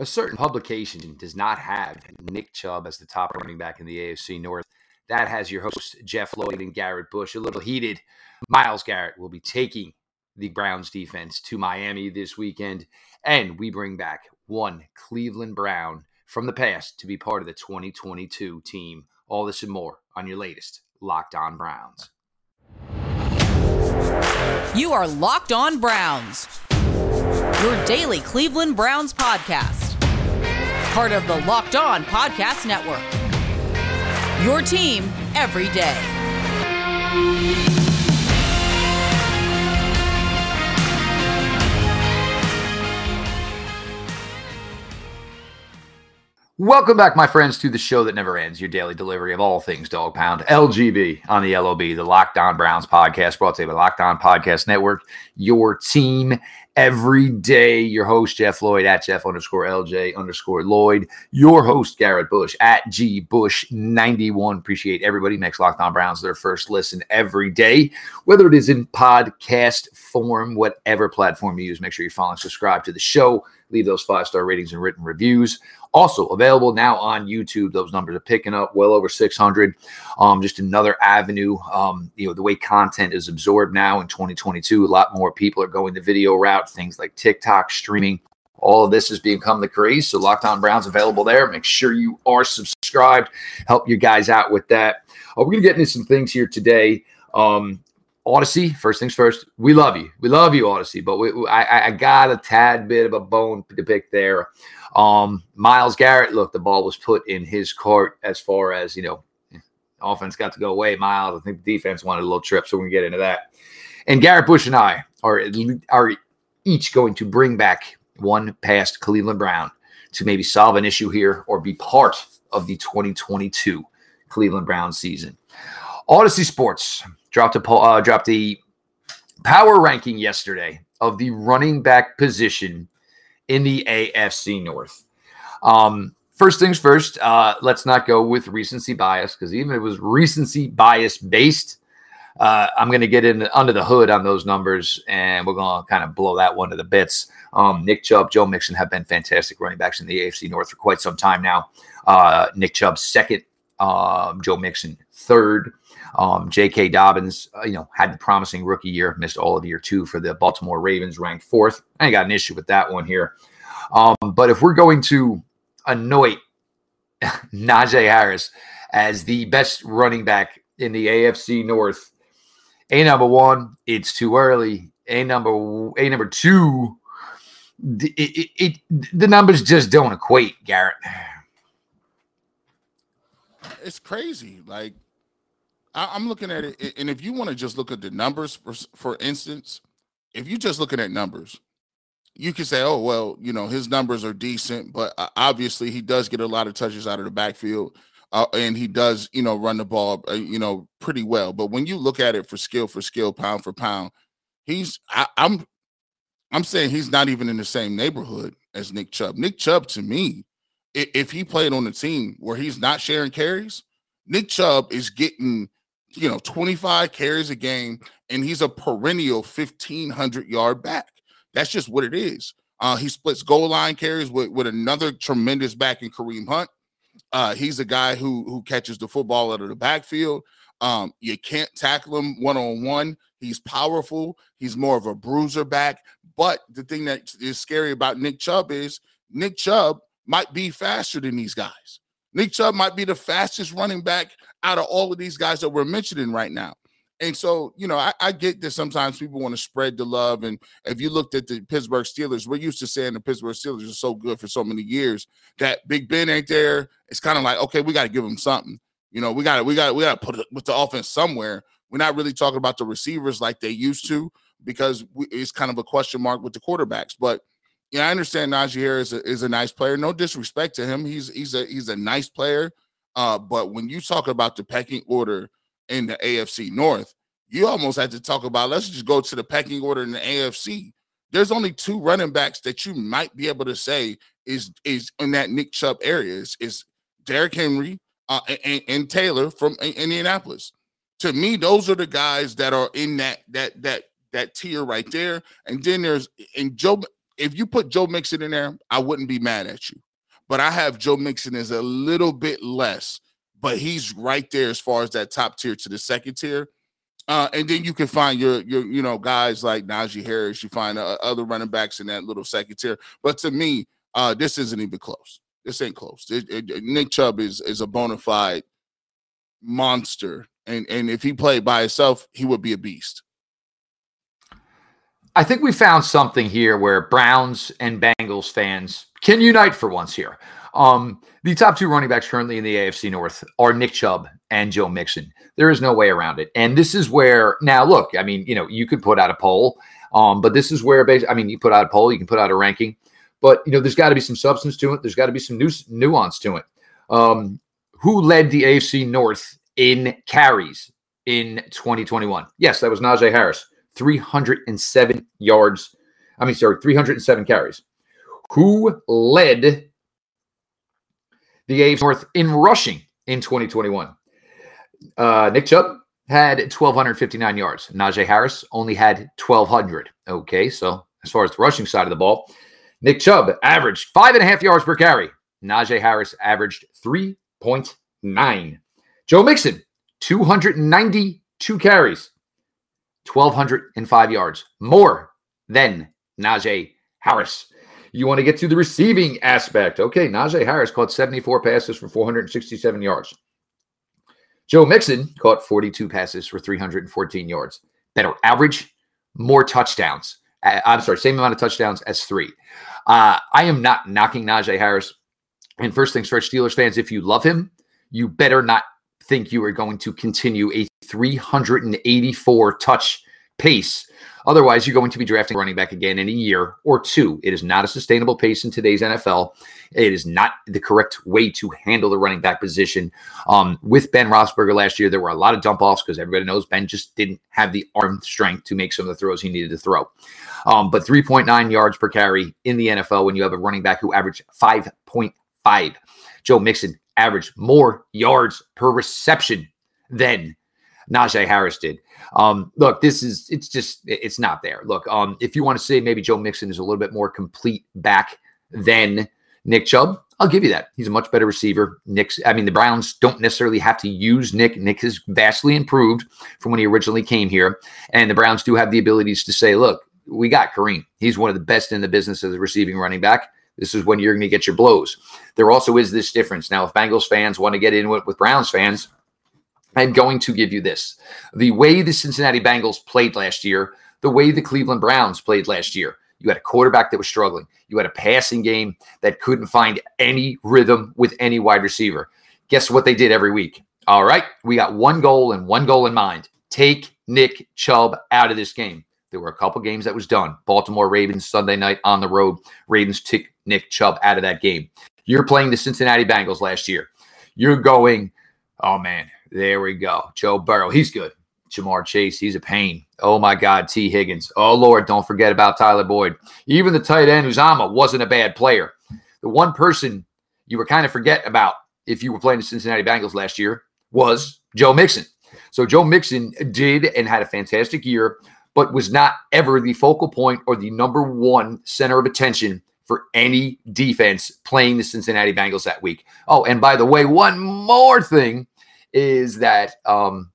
a certain publication does not have Nick Chubb as the top running back in the AFC North. That has your hosts, Jeff Lloyd and Garrett Bush. A little heated. Myles Garrett will be taking the Browns defense to Miami this weekend. And we bring back one Cleveland Brown from the past to be part of the 2022 team. All this and more on your latest Locked On Browns. You are Locked On Browns, your daily Cleveland Browns podcast part of the Locked On Podcast Network. Your team every day. Welcome back, my friends, to the show that never ends, your daily delivery of all things dog pound, LGB on the LOB, the Locked On Browns podcast, brought to you by Locked On Podcast Network, your team every day. Your host, Jeff Lloyd, at Jeff underscore LJ underscore Lloyd. Your host, Garrett Bush, at G Bush 91. Appreciate everybody makes Locked On Browns their first listen every day, whether it is in podcast form, whatever platform you use. Make sure you follow and subscribe to the show. Leave those five star ratings and written reviews. Also available now on YouTube. Those numbers are picking up well over 600. Um, just another avenue. Um, you know, the way content is absorbed now in 2022, a lot more people are going the video route, things like TikTok streaming. All of this has become the craze. So Locked On Browns available there. Make sure you are subscribed. Help you guys out with that. Uh, we're going to get into some things here today. Um, Audacy, first things first, we love you. We love you, Audacy, but we, I, I got a tad bit of a bone to pick there. Um, Myles Garrett, look, the ball was put in his court as far as, you know, offense got to go away. Myles, I think the defense wanted a little trip, so going to get into that. And Garrett Bush and I are, are each going to bring back one past Cleveland Brown to maybe solve an issue here or be part of the 2022 Cleveland Brown season. Audacy Sports dropped a uh, dropped a power ranking yesterday of the running back position in the AFC North. Um, first things first, uh, let's not go with recency bias because even if it was recency bias based, uh, I'm going to get in under the hood on those numbers and we're going to kind of blow that one to the bits. Um, Nick Chubb, Joe Mixon have been fantastic running backs in the AFC North for quite some time now. Uh, Nick Chubb second, um, Joe Mixon third. Um, J.K. Dobbins, uh, you know, had the promising rookie year, missed all of year two for the Baltimore Ravens, ranked fourth. I ain't got an issue with that one here. Um, but if we're going to anoint Najee Harris as the best running back in the AFC North, a number one, it's too early. A number a number two, it, it, it the numbers just don't equate, Garrett. It's crazy. Like I, am looking at it, and if you want to just look at the numbers, for for instance, if you're just looking at numbers, you can say, oh well, you know his numbers are decent, but uh, obviously he does get a lot of touches out of the backfield, uh, and he does you know run the ball, uh, you know pretty well. But when you look at it for skill for skill, pound for pound, he's I, I'm I'm saying he's not even in the same neighborhood as Nick Chubb. Nick Chubb to me, if he played on a team where he's not sharing carries, Nick Chubb is getting you know, 25 carries a game, and he's a perennial 1,500 yard back. That's just what it is. Uh, he splits goal line carries with, with another tremendous back in Kareem Hunt. Uh, he's a guy who who catches the football out of the backfield. Um, you can't tackle him one on one. He's powerful. He's more of a bruiser back. But the thing that is scary about Nick Chubb is Nick Chubb might be faster than these guys. Nick Chubb might be the fastest running back out of all of these guys that we're mentioning right now. And so, you know, I, I, get that sometimes people want to spread the love. And if you looked at the Pittsburgh Steelers, we're used to saying the Pittsburgh Steelers are so good for so many years that Big Ben ain't there. It's kind of like, okay, we got to give them something. You know, we got to, we got we got to put, it with the offense somewhere. We're not really talking about the receivers like they used to because we, it's kind of a question mark with the quarterbacks. But yeah, I understand Najee Harris is a, is a nice player. No disrespect to him. He's he's a he's a nice player. Uh, but when you talk about the pecking order in the AFC North, you almost had to talk about let's just go to the pecking order in the AFC. There's only two running backs that you might be able to say is is in that Nick Chubb area is, is Derrick Henry uh, and, and Taylor from Indianapolis. To me, those are the guys that are in that that that that tier right there. And then there's and Joe if you put Joe Mixon in there, I wouldn't be mad at you. But I have Joe Mixon as a little bit less, but he's right there as far as that top tier to the second tier. Uh, and then you can find your your you know guys like Najee Harris. You find uh, other running backs in that little second tier. But to me, uh, this isn't even close. This ain't close. It, it, Nick Chubb is is a bona fide monster, and and if he played by himself, he would be a beast. I think we found something here where Browns and Bengals fans can unite for once here. Um, the top two running backs currently in the AFC North are Nick Chubb and Joe Mixon. There is no way around it. And this is where now look, I mean, you know, you could put out a poll, um, but this is where I mean, you put out a poll, you can put out a ranking, but you know, there's got to be some substance to it. There's got to be some nu- nuance to it. Um, who led the AFC North in carries in 2021? Yes, that was Najee Harris. 307 yards. I mean, sorry, 307 carries. Who led the AFC North in rushing in 2021? Uh, Nick Chubb had 1,259 yards. Najee Harris only had 1,200. Okay, so as far as the rushing side of the ball, Nick Chubb averaged five and a half yards per carry. Najee Harris averaged 3.9. Joe Mixon, 292 carries. 1,205 yards, more than Najee Harris. You want to get to the receiving aspect. Okay, Najee Harris caught 74 passes for 467 yards. Joe Mixon caught 42 passes for 314 yards. Better average, more touchdowns. I'm sorry, same amount of touchdowns as three. Uh, I am not knocking Najee Harris. And first things first, Steelers fans, if you love him, you better not think you are going to continue a 384 touch pace. Otherwise, you're going to be drafting running back again in a year or two. It is not a sustainable pace in today's NFL. It is not the correct way to handle the running back position. Um, with Ben Roethlisberger last year, there were a lot of dump offs because everybody knows Ben just didn't have the arm strength to make some of the throws he needed to throw. Um, but 3.9 yards per carry in the NFL when you have a running back who averaged 5.5. Joe Mixon averaged more yards per reception than Najee Harris did. Um, look, this is it's just it's not there. Look, um, if you want to say maybe Joe Mixon is a little bit more complete back than Nick Chubb, I'll give you that. He's a much better receiver. Nick's, I mean, the Browns don't necessarily have to use Nick. Nick has vastly improved from when he originally came here. And the Browns do have the abilities to say, look, we got Kareem. He's one of the best in the business as a receiving running back. This is when you're going to get your blows. There also is this difference. Now, if Bengals fans want to get in with, with Browns fans, I'm going to give you this. The way the Cincinnati Bengals played last year, the way the Cleveland Browns played last year, you had a quarterback that was struggling. You had a passing game that couldn't find any rhythm with any wide receiver. Guess what they did every week? All right, we got one goal and one goal in mind. Take Nick Chubb out of this game. There were a couple games that was done. Baltimore Ravens Sunday night on the road. Ravens took Nick Chubb out of that game. You're playing the Cincinnati Bengals last year. You're going, oh man, there we go. Joe Burrow, he's good. Ja'Marr Chase, he's a pain. Oh my God, Tee Higgins. Oh Lord, don't forget about Tyler Boyd. Even the tight end Uzomah wasn't a bad player. The one person you were kind of forget about if you were playing the Cincinnati Bengals last year was Joe Mixon. So Joe Mixon did and had a fantastic year, but was not ever the focal point or the number one center of attention for any defense playing the Cincinnati Bengals that week. Oh, and by the way, one more thing is that um,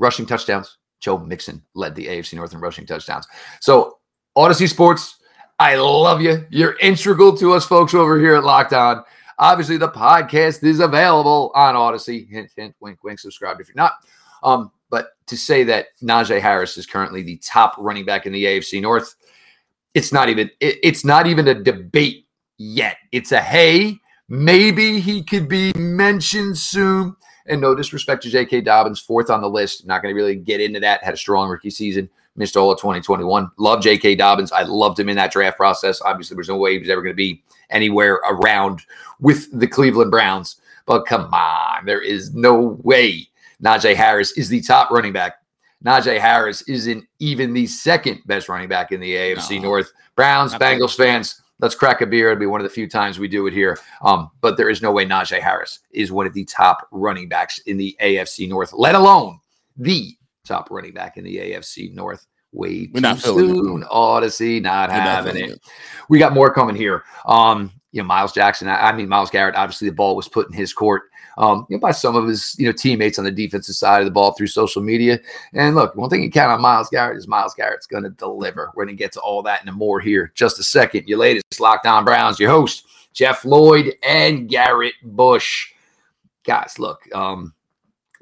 rushing touchdowns. Joe Mixon led the AFC North in rushing touchdowns. So, Audacy Sports, I love you. You're integral to us folks over here at Locked On. Obviously, the podcast is available on Audacy. Hint, hint, wink, wink. Subscribe if you're not. Um, but to say that Najee Harris is currently the top running back in the AFC North, it's not even it, it's not even a debate yet. It's a hey, maybe he could be mentioned soon. And no disrespect to J.K. Dobbins, fourth on the list. Not going to really get into that. Had a strong rookie season. Missed all of 2021. Love J.K. Dobbins. I loved him in that draft process. Obviously, there's no way he was ever going to be anywhere around with the Cleveland Browns. But come on, there is no way Najee Harris is the top running back. Najee Harris isn't even the second best running back in the AFC no. North. Browns, Bengals fans, let's crack a beer. It'll be one of the few times we do it here. Um, but there is no way Najee Harris is one of the top running backs in the AFC North, let alone the top running back in the AFC North. way We're too not feeling it. soon. Audacy, not We're not having it. it. We got more coming here. Um, you know, Miles Jackson. I, I mean, Myles Garrett. Obviously, the ball was put in his court. Um, you know, by some of his you know teammates on the defensive side of the ball through social media. And look, one thing you count on Myles Garrett is Myles Garrett's going to deliver. We're going to get to all that and more here just a second. Your latest Locked On Browns, your host Jeff Lloyd and Garrett Bush. Guys, look, um,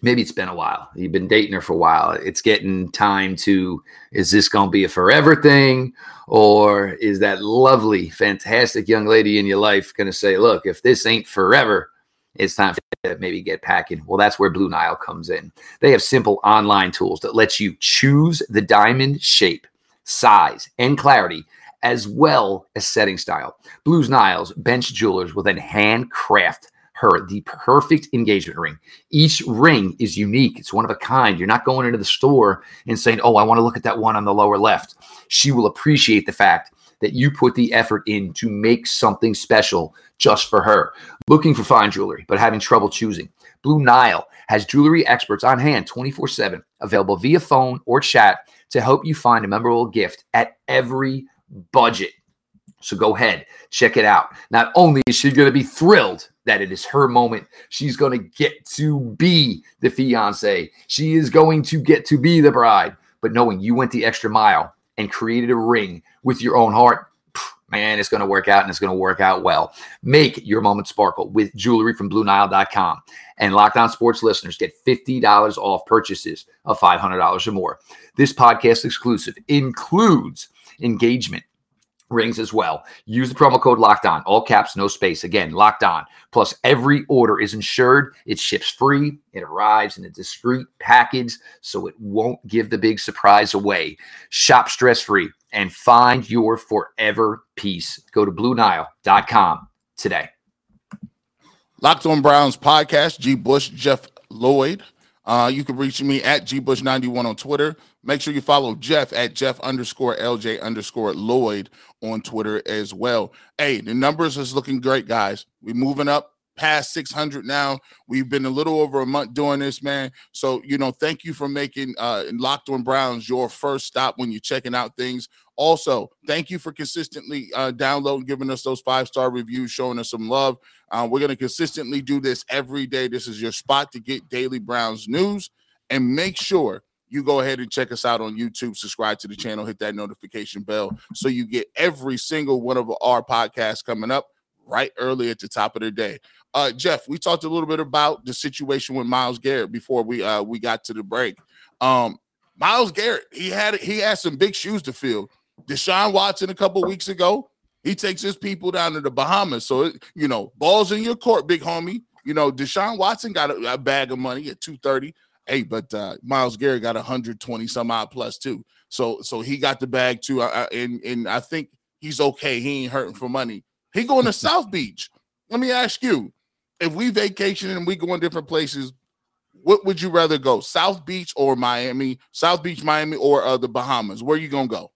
maybe it's been a while. You've been dating her for a while. It's getting time to is this going to be a forever thing? Or is that lovely, fantastic young lady in your life going to say, look, if this ain't forever, it's time maybe get packing? Well, that's where Blue Nile comes in. They have simple online tools that let you choose the diamond shape, size, and clarity, as well as setting style. Blue Nile's bench jewelers will then handcraft her the perfect engagement ring. Each ring is unique. It's one of a kind. You're not going into the store and saying, "Oh, I want to look at that one on the lower left." She will appreciate the fact that you put the effort in to make something special just for her. Looking for fine jewelry but having trouble choosing. Blue Nile has jewelry experts on hand 24/7, available via phone or chat to help you find a memorable gift at every budget. So go ahead, check it out. Not only is she going to be thrilled that it is her moment, she's going to get to be the fiance. She is going to get to be the bride. But knowing you went the extra mile and created a ring with your own heart, man, it's going to work out and it's going to work out well. Make your moment sparkle with jewelry from BlueNile.com. And Locked On Sports listeners get $50 off purchases of $500 or more. This podcast exclusive includes engagement rings as well. Use the promo code locked on, all caps, no space. Again, locked on. Plus, every order is insured. It ships free. It arrives in a discreet package, so it won't give the big surprise away. Shop stress free and find your forever peace. Go to BlueNile.com today. Locked on Browns podcast, G. Bush, Jeff Lloyd. Uh, you can reach me at G Bush 91 on Twitter. Make sure you follow Jeff at Jeff underscore LJ underscore Lloyd on Twitter as well. Hey, the numbers is looking great, guys. We're moving up past 600 now. We've been a little over a month doing this, man. So, you know, thank you for making uh, Locked on Browns your first stop when you're checking out things. Also, thank you for consistently uh, downloading, giving us those five star reviews, showing us some love. Uh, we're going to consistently do this every day. This is your spot to get daily Browns news. And make sure you go ahead and check us out on YouTube, subscribe to the channel, hit that notification bell so you get every single one of our podcasts coming up right early at the top of the day. Uh, Jeff, we talked a little bit about the situation with Myles Garrett before we uh, we got to the break. Um, Myles Garrett, he had he had some big shoes to fill. Deshaun Watson a couple weeks ago, he takes his people down to the Bahamas. So it, you know, balls in your court, big homie. You know, Deshaun Watson got a, a bag of money at 230. Hey, but uh, Myles Garrett got 120 some odd plus too. So so he got the bag too. Uh, and and I think he's okay. He ain't hurting for money. He going to South Beach. Let me ask you, if we vacation and we go in different places, what would you rather go? South Beach or Miami? South Beach, Miami, or uh, the Bahamas? Where you gonna go?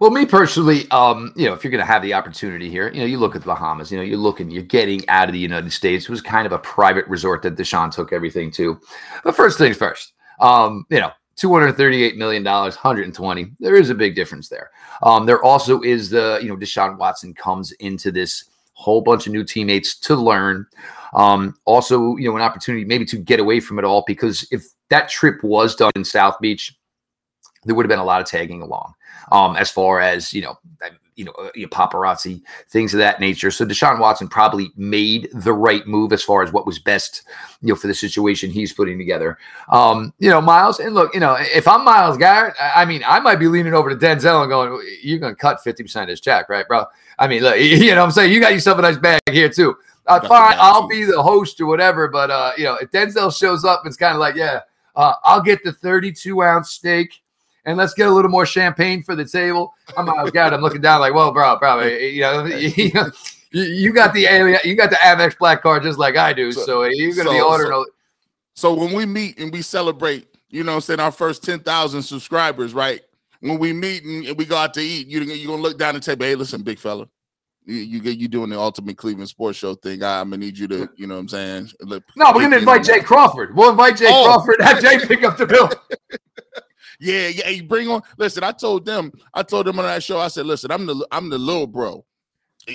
Well, me personally, um, you know, if you're going to have the opportunity here, you know, you look at the Bahamas, you know, you're looking, you're getting out of the United States. It was kind of a private resort that Deshaun took everything to. But first things first, um, you know, $238 million, 120. There is a big difference there. Um, there also is the, you know, Deshaun Watson comes into this whole bunch of new teammates to learn. Um, also, you know, an opportunity maybe to get away from it all because if that trip was done in South Beach, there would have been a lot of tagging along um, as far as you know, you know, uh, paparazzi things of that nature. So Deshaun Watson probably made the right move as far as what was best, you know, for the situation he's putting together. Um, you know, Myles, and look, you know, if I'm Myles Garrett, I mean, I might be leaning over to Denzel and going, "You're going to cut fifty percent of his check, right, bro?" I mean, look, you know, what I'm saying you got yourself a nice bag here too. Uh, fine, I'll be the host or whatever, but uh, you know, if Denzel shows up, it's kind of like, yeah, uh, I'll get the 32 ounce steak and let's get a little more champagne for the table. I'm uh, Myles Garrett. I'm looking down like, well, bro, probably you know, you, you got the you got the Amex black card just like I do, so, so you're gonna so, be ordering. So, so when we meet and we celebrate, you know, I'm saying our first 10,000 subscribers, right? When we meet and we go out to eat, you you're gonna look down and say, "Hey, listen, big fella." You get you doing the ultimate Cleveland sports show thing. I'm gonna need you to, you know what I'm saying? No, we're gonna invite Jay Crawford. We'll invite Jay oh. Crawford, have Jay pick up the bill. Yeah, yeah. You bring on. Listen, I told them. I told them on that show. I said, listen, I'm the I'm the little bro.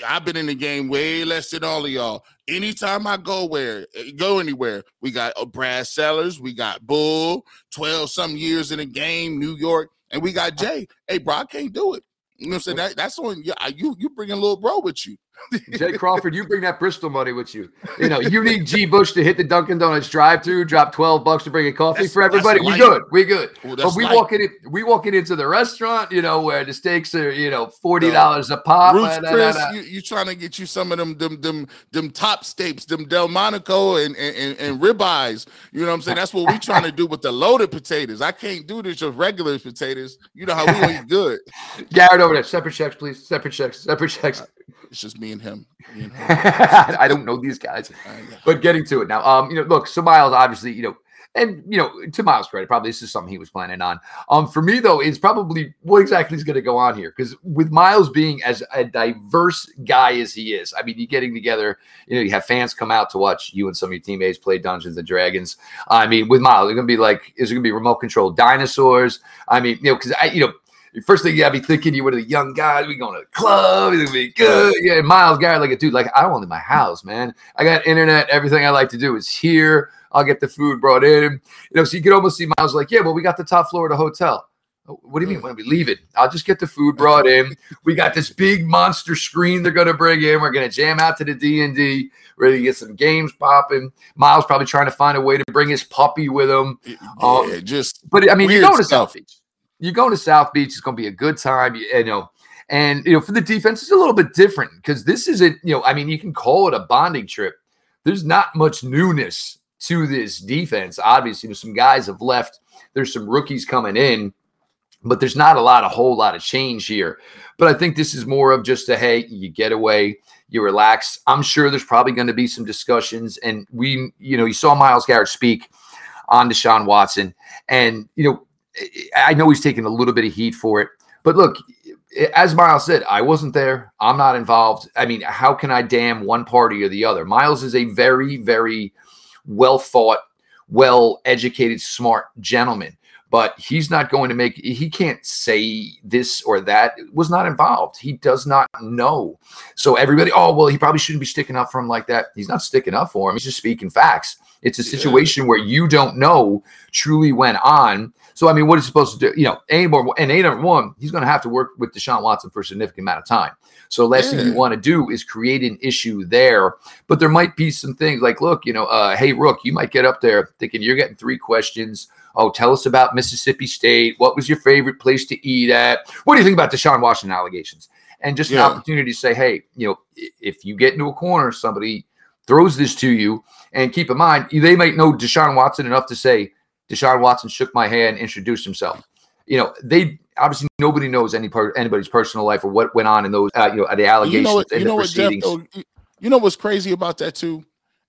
I've been in the game way less than all of y'all. Anytime I go where go anywhere, we got uh, Brad Sellers, we got Bull, 12 some years in the game, New York, and we got Jay. Hey, bro, I can't do it. You know what I'm saying? That, that's on you. You you bring a little bro with you. Jay Crawford, you bring that Bristol money with you. You know, you need G. Bush to hit the Dunkin' Donuts drive-through, drop twelve bucks to bring a coffee that's, for everybody. We good, we good. But we light. walking in, we walking into the restaurant, you know, where the steaks are, you know, forty dollars a pop. Ruth's Chris, you, you trying to get you some of them, them, them, them top steaks, them Delmonico and and, and, and ribeyes. You know what I'm saying? That's what we trying to do with the loaded potatoes. I can't do this with regular potatoes. You know how we eat good. Garrett over there, separate checks, please. Separate checks, separate checks. Uh, It's just me and him. Me and him. I don't know these guys, but getting to it now. Um, you know, look, so Myles obviously, you know, and you know, to Myles' credit, probably this is something he was planning on. Um, for me though, it's probably what exactly is going to go on here because with Myles being as a diverse guy as he is, I mean, you getting together, you know, you have fans come out to watch you and some of your teammates play Dungeons and Dragons. I mean, with Myles, it's going to be like, is it going to be remote controlled dinosaurs? I mean, you know, because I, you know first thing you gotta be thinking, you were the young guy, we going to the club, it's gonna be good. Yeah, Myles Garrett, like a dude, like I don't want in my house, man. I got internet, everything I like to do is here. I'll get the food brought in. You know, so you could almost see Myles like, yeah, well, we got the top floor of the hotel. Oh, what do you mean when we leave it? I'll just get the food brought in. We got this big monster screen they're gonna bring in. We're gonna jam out to the D and D, ready to get some games popping. Myles probably trying to find a way to bring his puppy with him. Um, yeah, just but I mean, you go to South You're going to South Beach. It's going to be a good time. You, you know, and you know, for the defense, it's a little bit different because this isn't. You know, I mean, you can call it a bonding trip. There's not much newness to this defense. Obviously, you know, some guys have left. There's some rookies coming in, but there's not a lot, a whole lot of change here. But I think this is more of just a hey, you get away, you relax. I'm sure there's probably going to be some discussions, and we, you know, you saw Myles Garrett speak on Deshaun Watson, and you know I know he's taking a little bit of heat for it, but look, as Myles said, I wasn't there. I'm not involved. I mean, how can I damn one party or the other? Myles is a very, very well thought, well educated, smart gentleman, but he's not going to make, he can't say this or that. Was not involved. He does not know. So everybody, oh, well, he probably shouldn't be sticking up for him like that. He's not sticking up for him. He's just speaking facts. It's a situation yeah. where you don't know truly went on. So I mean, what is he supposed to do? You know, A more and A number one, he's going to have to work with Deshaun Watson for a significant amount of time. So last yeah. thing you want to do is create an issue there. But there might be some things like, look, you know, uh, hey Rook, you might get up there thinking you're getting three questions. Oh, tell us about Mississippi State. What was your favorite place to eat at? What do you think about Deshaun Watson allegations? And just yeah. an opportunity to say, hey, you know, if you get into a corner, somebody throws this to you, and keep in mind, they might know Deshaun Watson enough to say, Deshaun Watson shook my hand, introduced himself. You know, they obviously nobody knows any part anybody's personal life or what went on in those uh, you know the allegations you know what, you know what, Jeff, you know what's crazy about that too?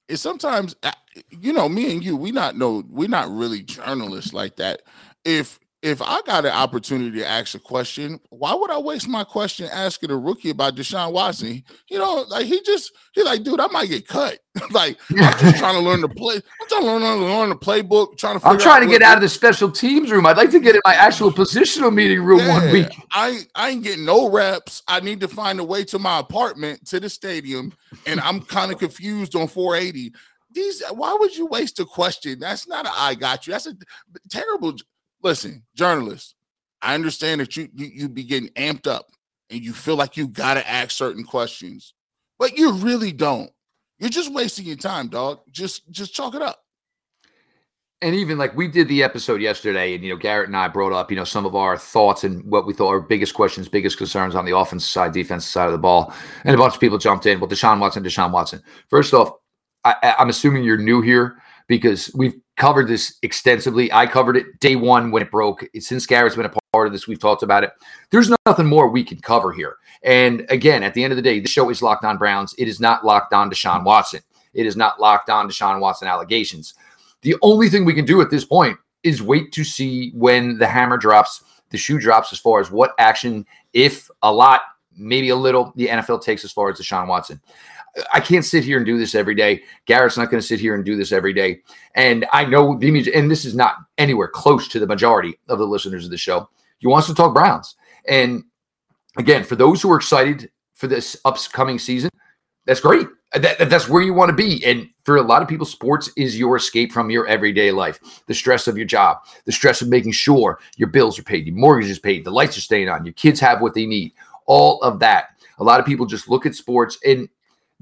Is sometimes uh, you know me and you we not know we're not really journalists like that. If if I got an opportunity to ask a question, why would I waste my question asking a rookie about Deshaun Watson? You know, like he just he like, dude, I might get cut. like I'm just trying to learn the play. I'm trying to learn, learn the playbook. Trying to. I'm trying to get out of the special teams room. I'd like to get in my actual positional meeting room yeah, one week. I I ain't getting no reps. I need to find a way to my apartment to the stadium, and I'm kind of confused on 480 these why would you waste a question that's not a i got you that's a terrible listen, journalists, I understand that you, you you be getting amped up and you feel like you gotta ask certain questions, but you really don't. You're just wasting your time, dog. Just just chalk it up. And even like we did the episode yesterday, and you know, Garrett and I brought up, you know, some of our thoughts and what we thought our biggest questions, biggest concerns on the offensive side, defensive side of the ball. And a bunch of people jumped in. Well, Deshaun Watson, Deshaun Watson. First off, I, I'm assuming you're new here because we've covered this extensively. I covered it day one when it broke. Since Garrett's been a part of this, we've talked about it. There's nothing more we can cover here. And again, at the end of the day, the show is locked on Browns. It is not locked on Deshaun Watson. It is not locked on Deshaun Watson allegations. The only thing we can do at this point is wait to see when the hammer drops, the shoe drops, as far as what action, if a lot, maybe a little the NFL takes as far as Deshaun Watson. I can't sit here and do this every day. Garrett's not going to sit here and do this every day. And I know the and this is not anywhere close to the majority of the listeners of the show. He wants to talk Browns. And again, for those who are excited for this upcoming season, that's great. That, that's where you want to be. And for a lot of people, sports is your escape from your everyday life. The stress of your job, the stress of making sure your bills are paid, your mortgage is paid, the lights are staying on, your kids have what they need, all of that. A lot of people just look at sports and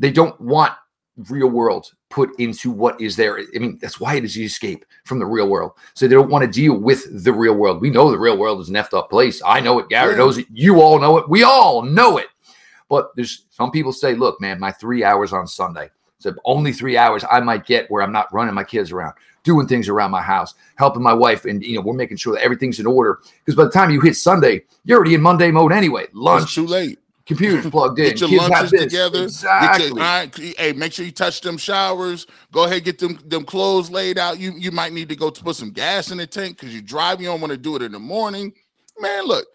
they don't want real world put into what is there. I mean, that's why it is the escape from the real world. So they don't want to deal with the real world. We know the real world is an effed up place. I know it. Gary yeah. knows it. You all know it. We all know it. But there's some people say, look, man, my three hours on Sunday. So only three hours I might get where I'm not running my kids around, doing things around my house, helping my wife, and you know we're making sure that everything's in order. Because by the time you hit Sunday, you're already in Monday mode anyway. Lunch it's too late. Computers plugged in. Get your kids lunches together. Exactly. Your, right, hey, make sure you touch them showers. Go ahead, get them them clothes laid out. You you might need to go to put some gas in the tank because you drive. You don't want to do it in the morning. Man, look,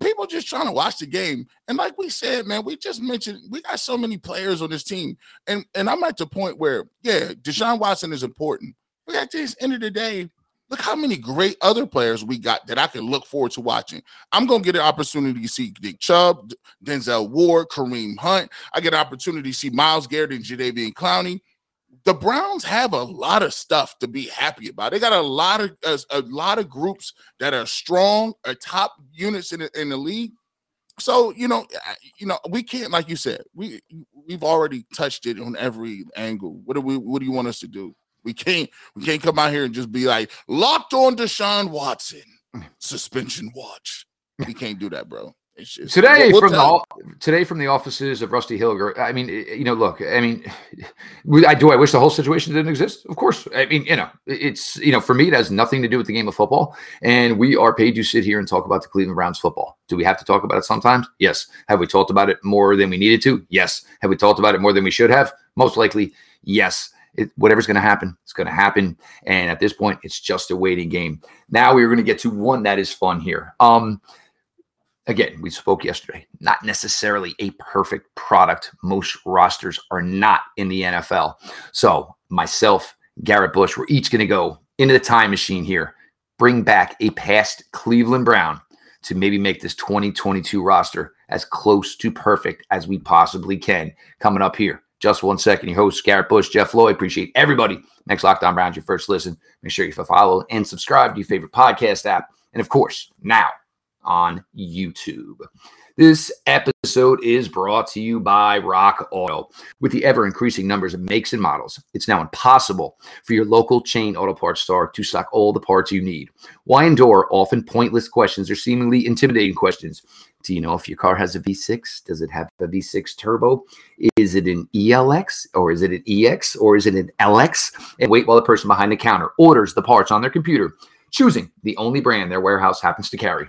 people just trying to watch the game. And like we said, man, we just mentioned we got so many players on this team. And and I'm at the point where, yeah, Deshaun Watson is important. But at this end of the day, look how many great other players we got that I can look forward to watching. I'm gonna get an opportunity to see Nick Chubb, Denzel Ward, Kareem Hunt. I get an opportunity to see Miles Garrett and Jadeveon Clowney the Browns have a lot of stuff to be happy about. They got a lot of a lot of groups that are strong, are top units in the, in the league. So you know, you know, we can't, like you said, we we've already touched it on every angle. What do we? What do you want us to do? We can't we can't come out here and just be like locked on Deshaun Watson suspension watch. We can't do that, bro. Just, today we'll from the today from the offices of Rusty Hilger. I mean, you know, look. I mean, I do. I wish the whole situation didn't exist. Of course. I mean, you know, it's you know, for me, it has nothing to do with the game of football. And we are paid to sit here and talk about the Cleveland Browns football. Do we have to talk about it sometimes? Yes. Have we talked about it more than we needed to? Yes. Have we talked about it more than we should have? Most likely, yes. It, whatever's going to happen, it's going to happen. And at this point, it's just a waiting game. Now we're going to get to one that is fun here. Um, again, we spoke yesterday, not necessarily a perfect product. Most rosters are not in the NFL. So, myself, Garrett Bush, we're each going to go into the time machine here, bring back a past Cleveland Brown to maybe make this 2022 roster as close to perfect as we possibly can. Coming up here, just one second. Your host, Garrett Bush, Jeff Lloyd. Appreciate everybody. Next Locked On Browns, your first listen. Make sure you follow and subscribe to your favorite podcast app. And of course, now on YouTube. This episode is brought to you by Rock Auto. With the ever increasing numbers of makes and models, it's now impossible for your local chain auto parts store to stock all the parts you need. Why endure often pointless questions or seemingly intimidating questions? Do you know if your car has a V6? Does it have a V6 turbo? Is it an ELX or is it an EX or is it an LX? And wait while the person behind the counter orders the parts on their computer, choosing the only brand their warehouse happens to carry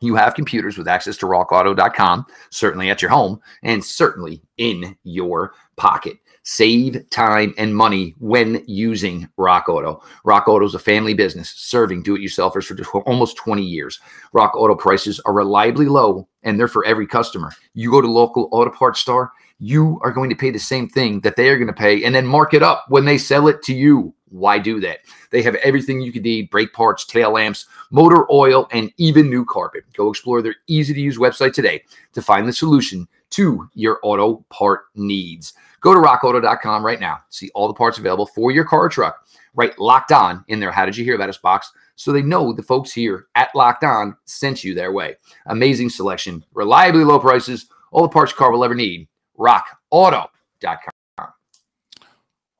you have computers with access to rockauto.com, certainly at your home and certainly in your pocket. Save time and money when using Rock Auto. Rock Auto is a family business serving do it yourselfers for almost 20 years. Rock Auto prices are reliably low and they're for every customer. You go to local auto parts store, you are going to pay the same thing that they are going to pay and then mark it up when they sell it to you. Why do that? They have everything you could need brake parts, tail lamps, motor oil, and even new carpet. Go explore their easy to use website today to find the solution to your auto part needs. Go to rockauto.com right now. See all the parts available for your car or truck. Right locked on in there. How did you hear about us box? So they know the folks here at Locked On sent you their way. Amazing selection, reliably low prices, all the parts your car will ever need. RockAuto.com.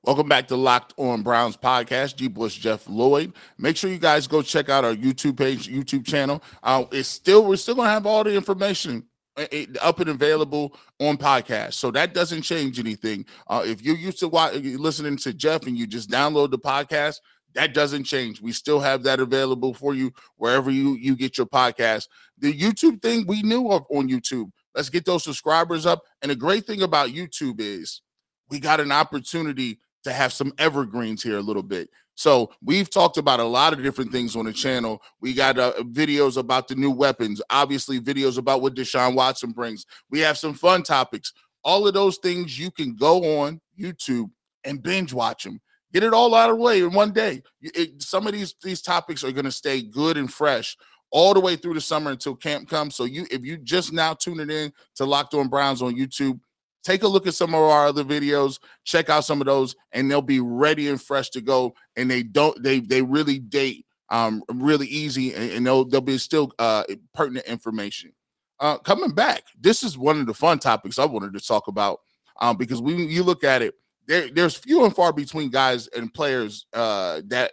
Welcome back to Locked On Browns podcast. G. Bush, Jeff Lloyd. Make sure you guys go check out our YouTube page, YouTube channel. Uh, it's still we're still gonna have all the information uh, up and available on podcast, so that doesn't change anything. Uh, if you're used to watch, listening to Jeff and you just download the podcast, that doesn't change. We still have that available for you wherever you you get your podcast. The YouTube thing we knew of on YouTube. Let's get those subscribers up. And the great thing about YouTube is we got an opportunity to have some evergreens here a little bit. So we've talked about a lot of different things on the channel. We got uh, videos about the new weapons, obviously videos about what Deshaun Watson brings. We have some fun topics. All of those things you can go on YouTube and binge watch them. Get it all out of the way in one day. It, some of these these topics are going to stay good and fresh all the way through the summer until camp comes. So you, if you just now tuning in to Locked On Browns on YouTube, take a look at some of our other videos check out some of those and they'll be ready and fresh to go and they don't they they really date um really easy and, and they'll, they'll be still uh pertinent information. Uh coming back this is one of the fun topics i wanted to talk about um because when you look at it there, there's few and far between guys and players uh that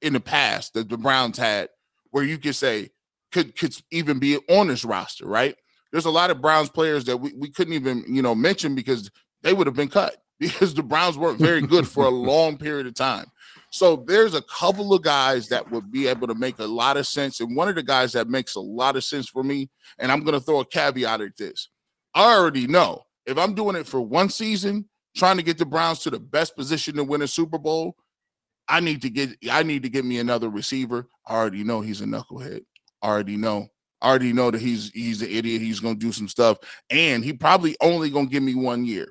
in the past that the browns had where you could say could could even be on this roster right there's a lot of Browns players that we, we couldn't even, you know, mention because they would have been cut because the Browns weren't very good for a long period of time. So there's a couple of guys that would be able to make a lot of sense. And one of the guys that makes a lot of sense for me, and I'm going to throw a caveat at this. I already know if I'm doing it for one season, trying to get the Browns to the best position to win a Super Bowl, I need to get I need to get me another receiver. I already know he's a knucklehead. I already know already know that he's he's an idiot. He's gonna do some stuff, and he probably only gonna give me one year.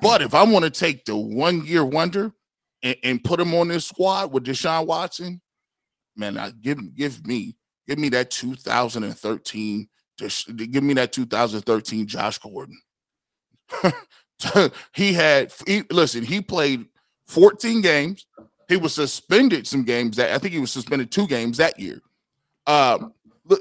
But if I want to take the one year wonder and, and, put him on this squad with Deshaun Watson, man, I give give me give me that 2013. Just give me that 2013 Josh Gordon. he had he, listen. He played 14 games. He was suspended some games that I think he was suspended two games that year. Um,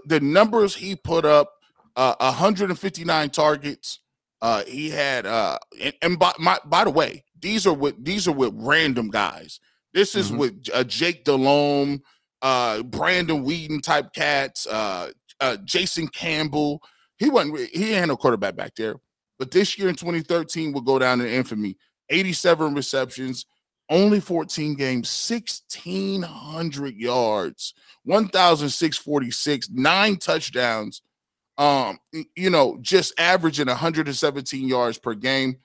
the numbers he put up uh, 159 targets. Uh, he had uh, and, and by, my, by the way, these are with these are with random guys. This is mm-hmm. with uh, Jake Delhomme, uh, Brandon Weeden type cats, uh, uh, Jason Campbell. He wasn't he had no quarterback back there. But this year in 2013 will go down in infamy. 87 receptions, only 14 games, 1,600 yards, 1,646, nine touchdowns. Um, you know, just averaging 117 yards per game.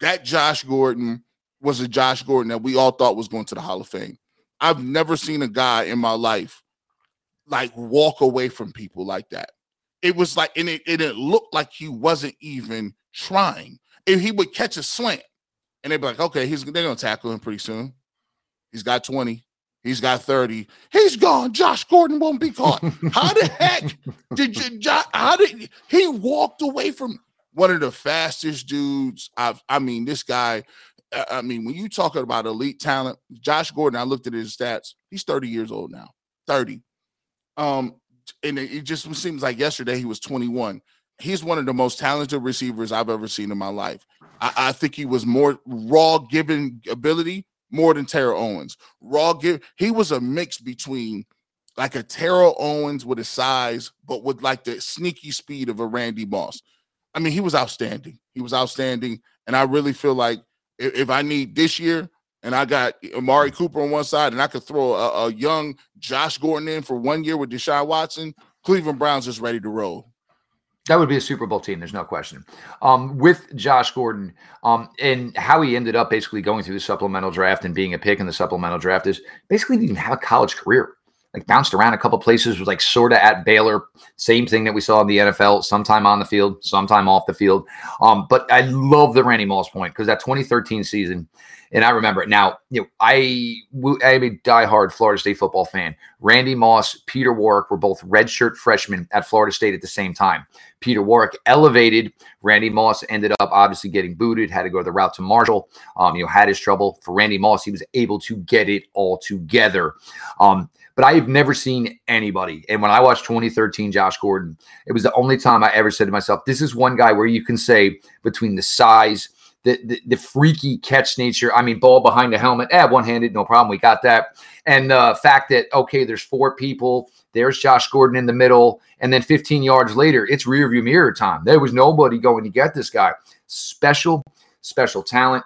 That Josh Gordon was a Josh Gordon that we all thought was going to the Hall of Fame. I've never seen a guy in my life like walk away from people like that. It was like, and it, and it looked like he wasn't even trying. If he would catch a slant, and they'd be like, okay, he's they're gonna tackle him pretty soon. He's got 20. He's got 30. He's gone. Josh Gordon won't be caught. How the heck did you how did he walked away from one of the fastest dudes? I've, I mean, this guy, I mean, when you talking about elite talent, Josh Gordon, I looked at his stats. He's 30 years old now. 30. Um, and it just seems like yesterday he was 21 he's one of the most talented receivers I've ever seen in my life. I, I think he was more raw given ability more than Terrell Owens. Raw give he was a mix between like a Terrell Owens with his size, but with like the sneaky speed of a Randy Moss. I mean, he was outstanding. He was outstanding. And I really feel like if, if I need this year and I got Amari Cooper on one side and I could throw a, a young Josh Gordon in for one year with Deshaun Watson, Cleveland Browns is ready to roll. That would be a Super Bowl team. There's no question. Um, with Josh Gordon um, and how he ended up basically going through the supplemental draft and being a pick in the supplemental draft is basically didn't have a college career. Like bounced around a couple places, was like sort of at Baylor. Same thing that we saw in the NFL, sometime on the field, sometime off the field. Um, but I love the Randy Moss point because that 2013 season, and I remember it now. You know, I I'm a diehard Florida State football fan. Randy Moss, Peter Warrick were both redshirt freshmen at Florida State at the same time. Peter Warrick elevated. Randy Moss ended up obviously getting booted, had to go the route to Marshall. Um, you know, had his trouble. For Randy Moss, he was able to get it all together. Um, but I've never seen anybody. And when I watched 2013 Josh Gordon, it was the only time I ever said to myself, this is one guy where you can say between the size – the, the, the freaky catch nature. I mean, ball behind the helmet, eh, one handed, no problem. We got that. And the fact that, okay, there's four people. There's Josh Gordon in the middle. And then 15 yards later, it's rear view mirror time. There was nobody going to get this guy. Special, special talent.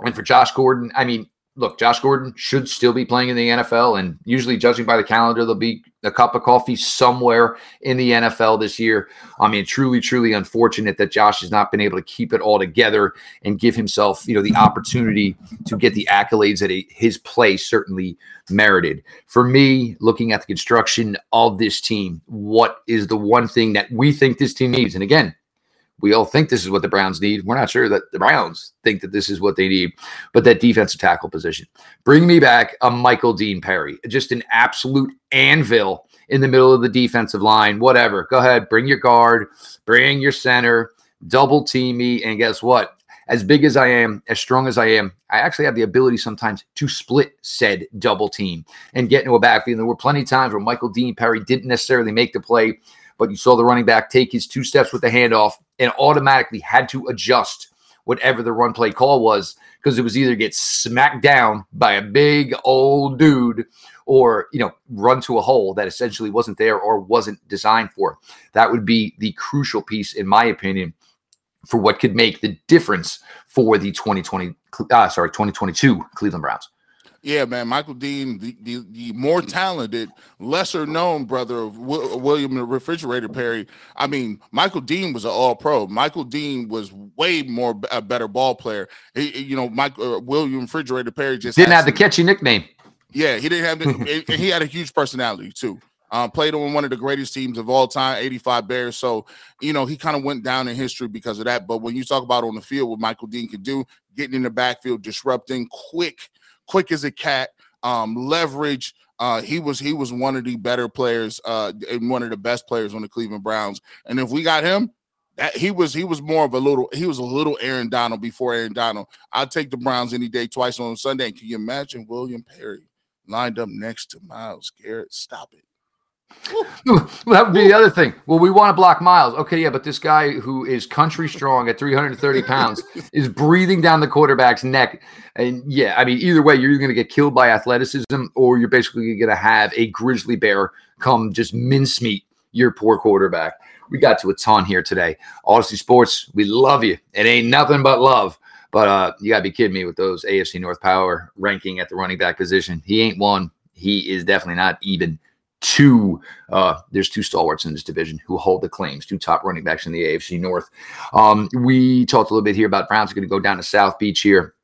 And for Josh Gordon, I mean, look, Josh Gordon should still be playing in the NFL, and usually, judging by the calendar, there'll be a cup of coffee somewhere in the NFL this year. I mean, truly, truly unfortunate that Josh has not been able to keep it all together and give himself, you know, the opportunity to get the accolades that he, his play certainly merited. For me, looking at the construction of this team, what is the one thing that we think this team needs? And again, we all think this is what the Browns need. We're not sure that the Browns think that this is what they need, but that defensive tackle position. Bring me back a Michael Dean Perry, just an absolute anvil in the middle of the defensive line. Whatever. Go ahead, bring your guard, bring your center, double team me. And guess what? As big as I am, as strong as I am, I actually have the ability sometimes to split said double team and get into a backfield. There were plenty of times where Michael Dean Perry didn't necessarily make the play but you saw the running back take his two steps with the handoff and automatically had to adjust whatever the run play call was because it was either get smacked down by a big old dude or you know run to a hole that essentially wasn't there or wasn't designed for. That would be the crucial piece in my opinion for what could make the difference for the 2020 uh, sorry 2022 cleveland browns yeah, man, Michael Dean, the, the, the, more talented, lesser known brother of w- William the Refrigerator Perry. I mean, Michael Dean was an All Pro. Michael Dean was way more a better ball player. He, you know, Mike uh, William Refrigerator Perry just didn't have the catchy nickname. Yeah, he didn't have the, and he had a huge personality too. Um, played on one of the greatest teams of all time, 85 Bears. So, you know, he kind of went down in history because of that. But when you talk about on the field, what Michael Dean could do, getting in the backfield, disrupting, quick, quick as a cat, um, leverage. Uh, he was he was one of the better players uh, and one of the best players on the Cleveland Browns. And if we got him, that he was he was more of a little he was a little Aaron Donald before Aaron Donald. I'd take the Browns any day, twice on Sunday. can you imagine William Perry lined up next to Myles Garrett? Stop it that would be the other thing. Well, we want to block Myles. Okay, yeah, but this guy who is country strong at 330 pounds is breathing down the quarterback's neck. And yeah, I mean, either way, you're going to get killed by athleticism or you're basically going to have a grizzly bear come just mincemeat your poor quarterback. We got to a ton here today. Audacy Sports, we love you. It ain't nothing but love. But uh, you got to be kidding me with those AFC North power ranking at the running back position. He ain't one. He is definitely not even two uh, there's two stalwarts in this division who hold the claims two top running backs in the afc north um, we talked a little bit here about browns going to go down to south beach here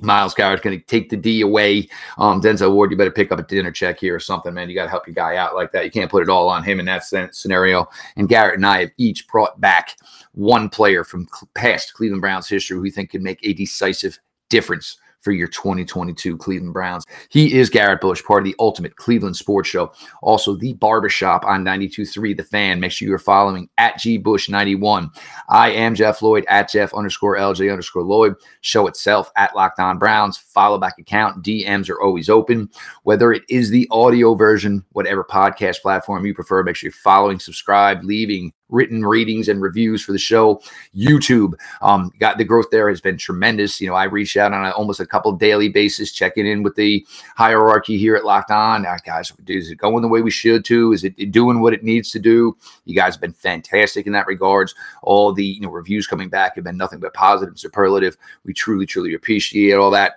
Myles Garrett's going to take the D away. Um, Denzel Ward, you better pick up a dinner check here or something, man. You got to help your guy out like that. You can't put it all on him in that scenario. And Garrett and I have each brought back one player from past Cleveland Browns history who we think can make a decisive difference for your 2022 Cleveland Browns. He is Garrett Bush, part of the Ultimate Cleveland Sports Show. Also, the Barbershop on 92.3 The Fan. Make sure you're following at GBush91. I am Jeff Lloyd at Jeff underscore LJ underscore Lloyd. Show itself at Locked On Browns. Follow back account. DMs are always open. Whether it is the audio version, whatever podcast platform you prefer, make sure you're following, subscribe, leaving written ratings and reviews for the show. YouTube, um, got the growth there has been tremendous. You know, I reach out on a, almost a couple daily basis, checking in with the hierarchy here at Locked On. Uh, guys, is it going the way we should to? Is it doing what it needs to do? You guys have been fantastic in that regards. All the you know reviews coming back have been nothing but positive, superlative. We truly, truly appreciate all that.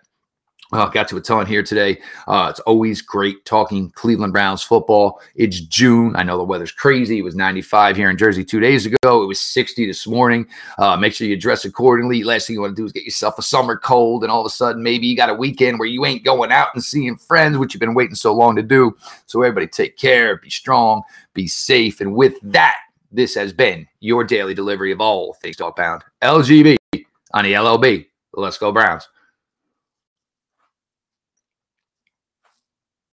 Uh, got to a ton here today. Uh, it's always great talking Cleveland Browns football. It's June. I know the weather's crazy. It was 95 here in Jersey two days ago. It was 60 this morning. Uh, make sure you dress accordingly. Last thing you want to do is get yourself a summer cold, and all of a sudden, maybe you got a weekend where you ain't going out and seeing friends, which you've been waiting so long to do. So, everybody, take care, be strong, be safe. And with that, this has been your daily delivery of all things dog pound LGB on the LLB. Let's go, Browns.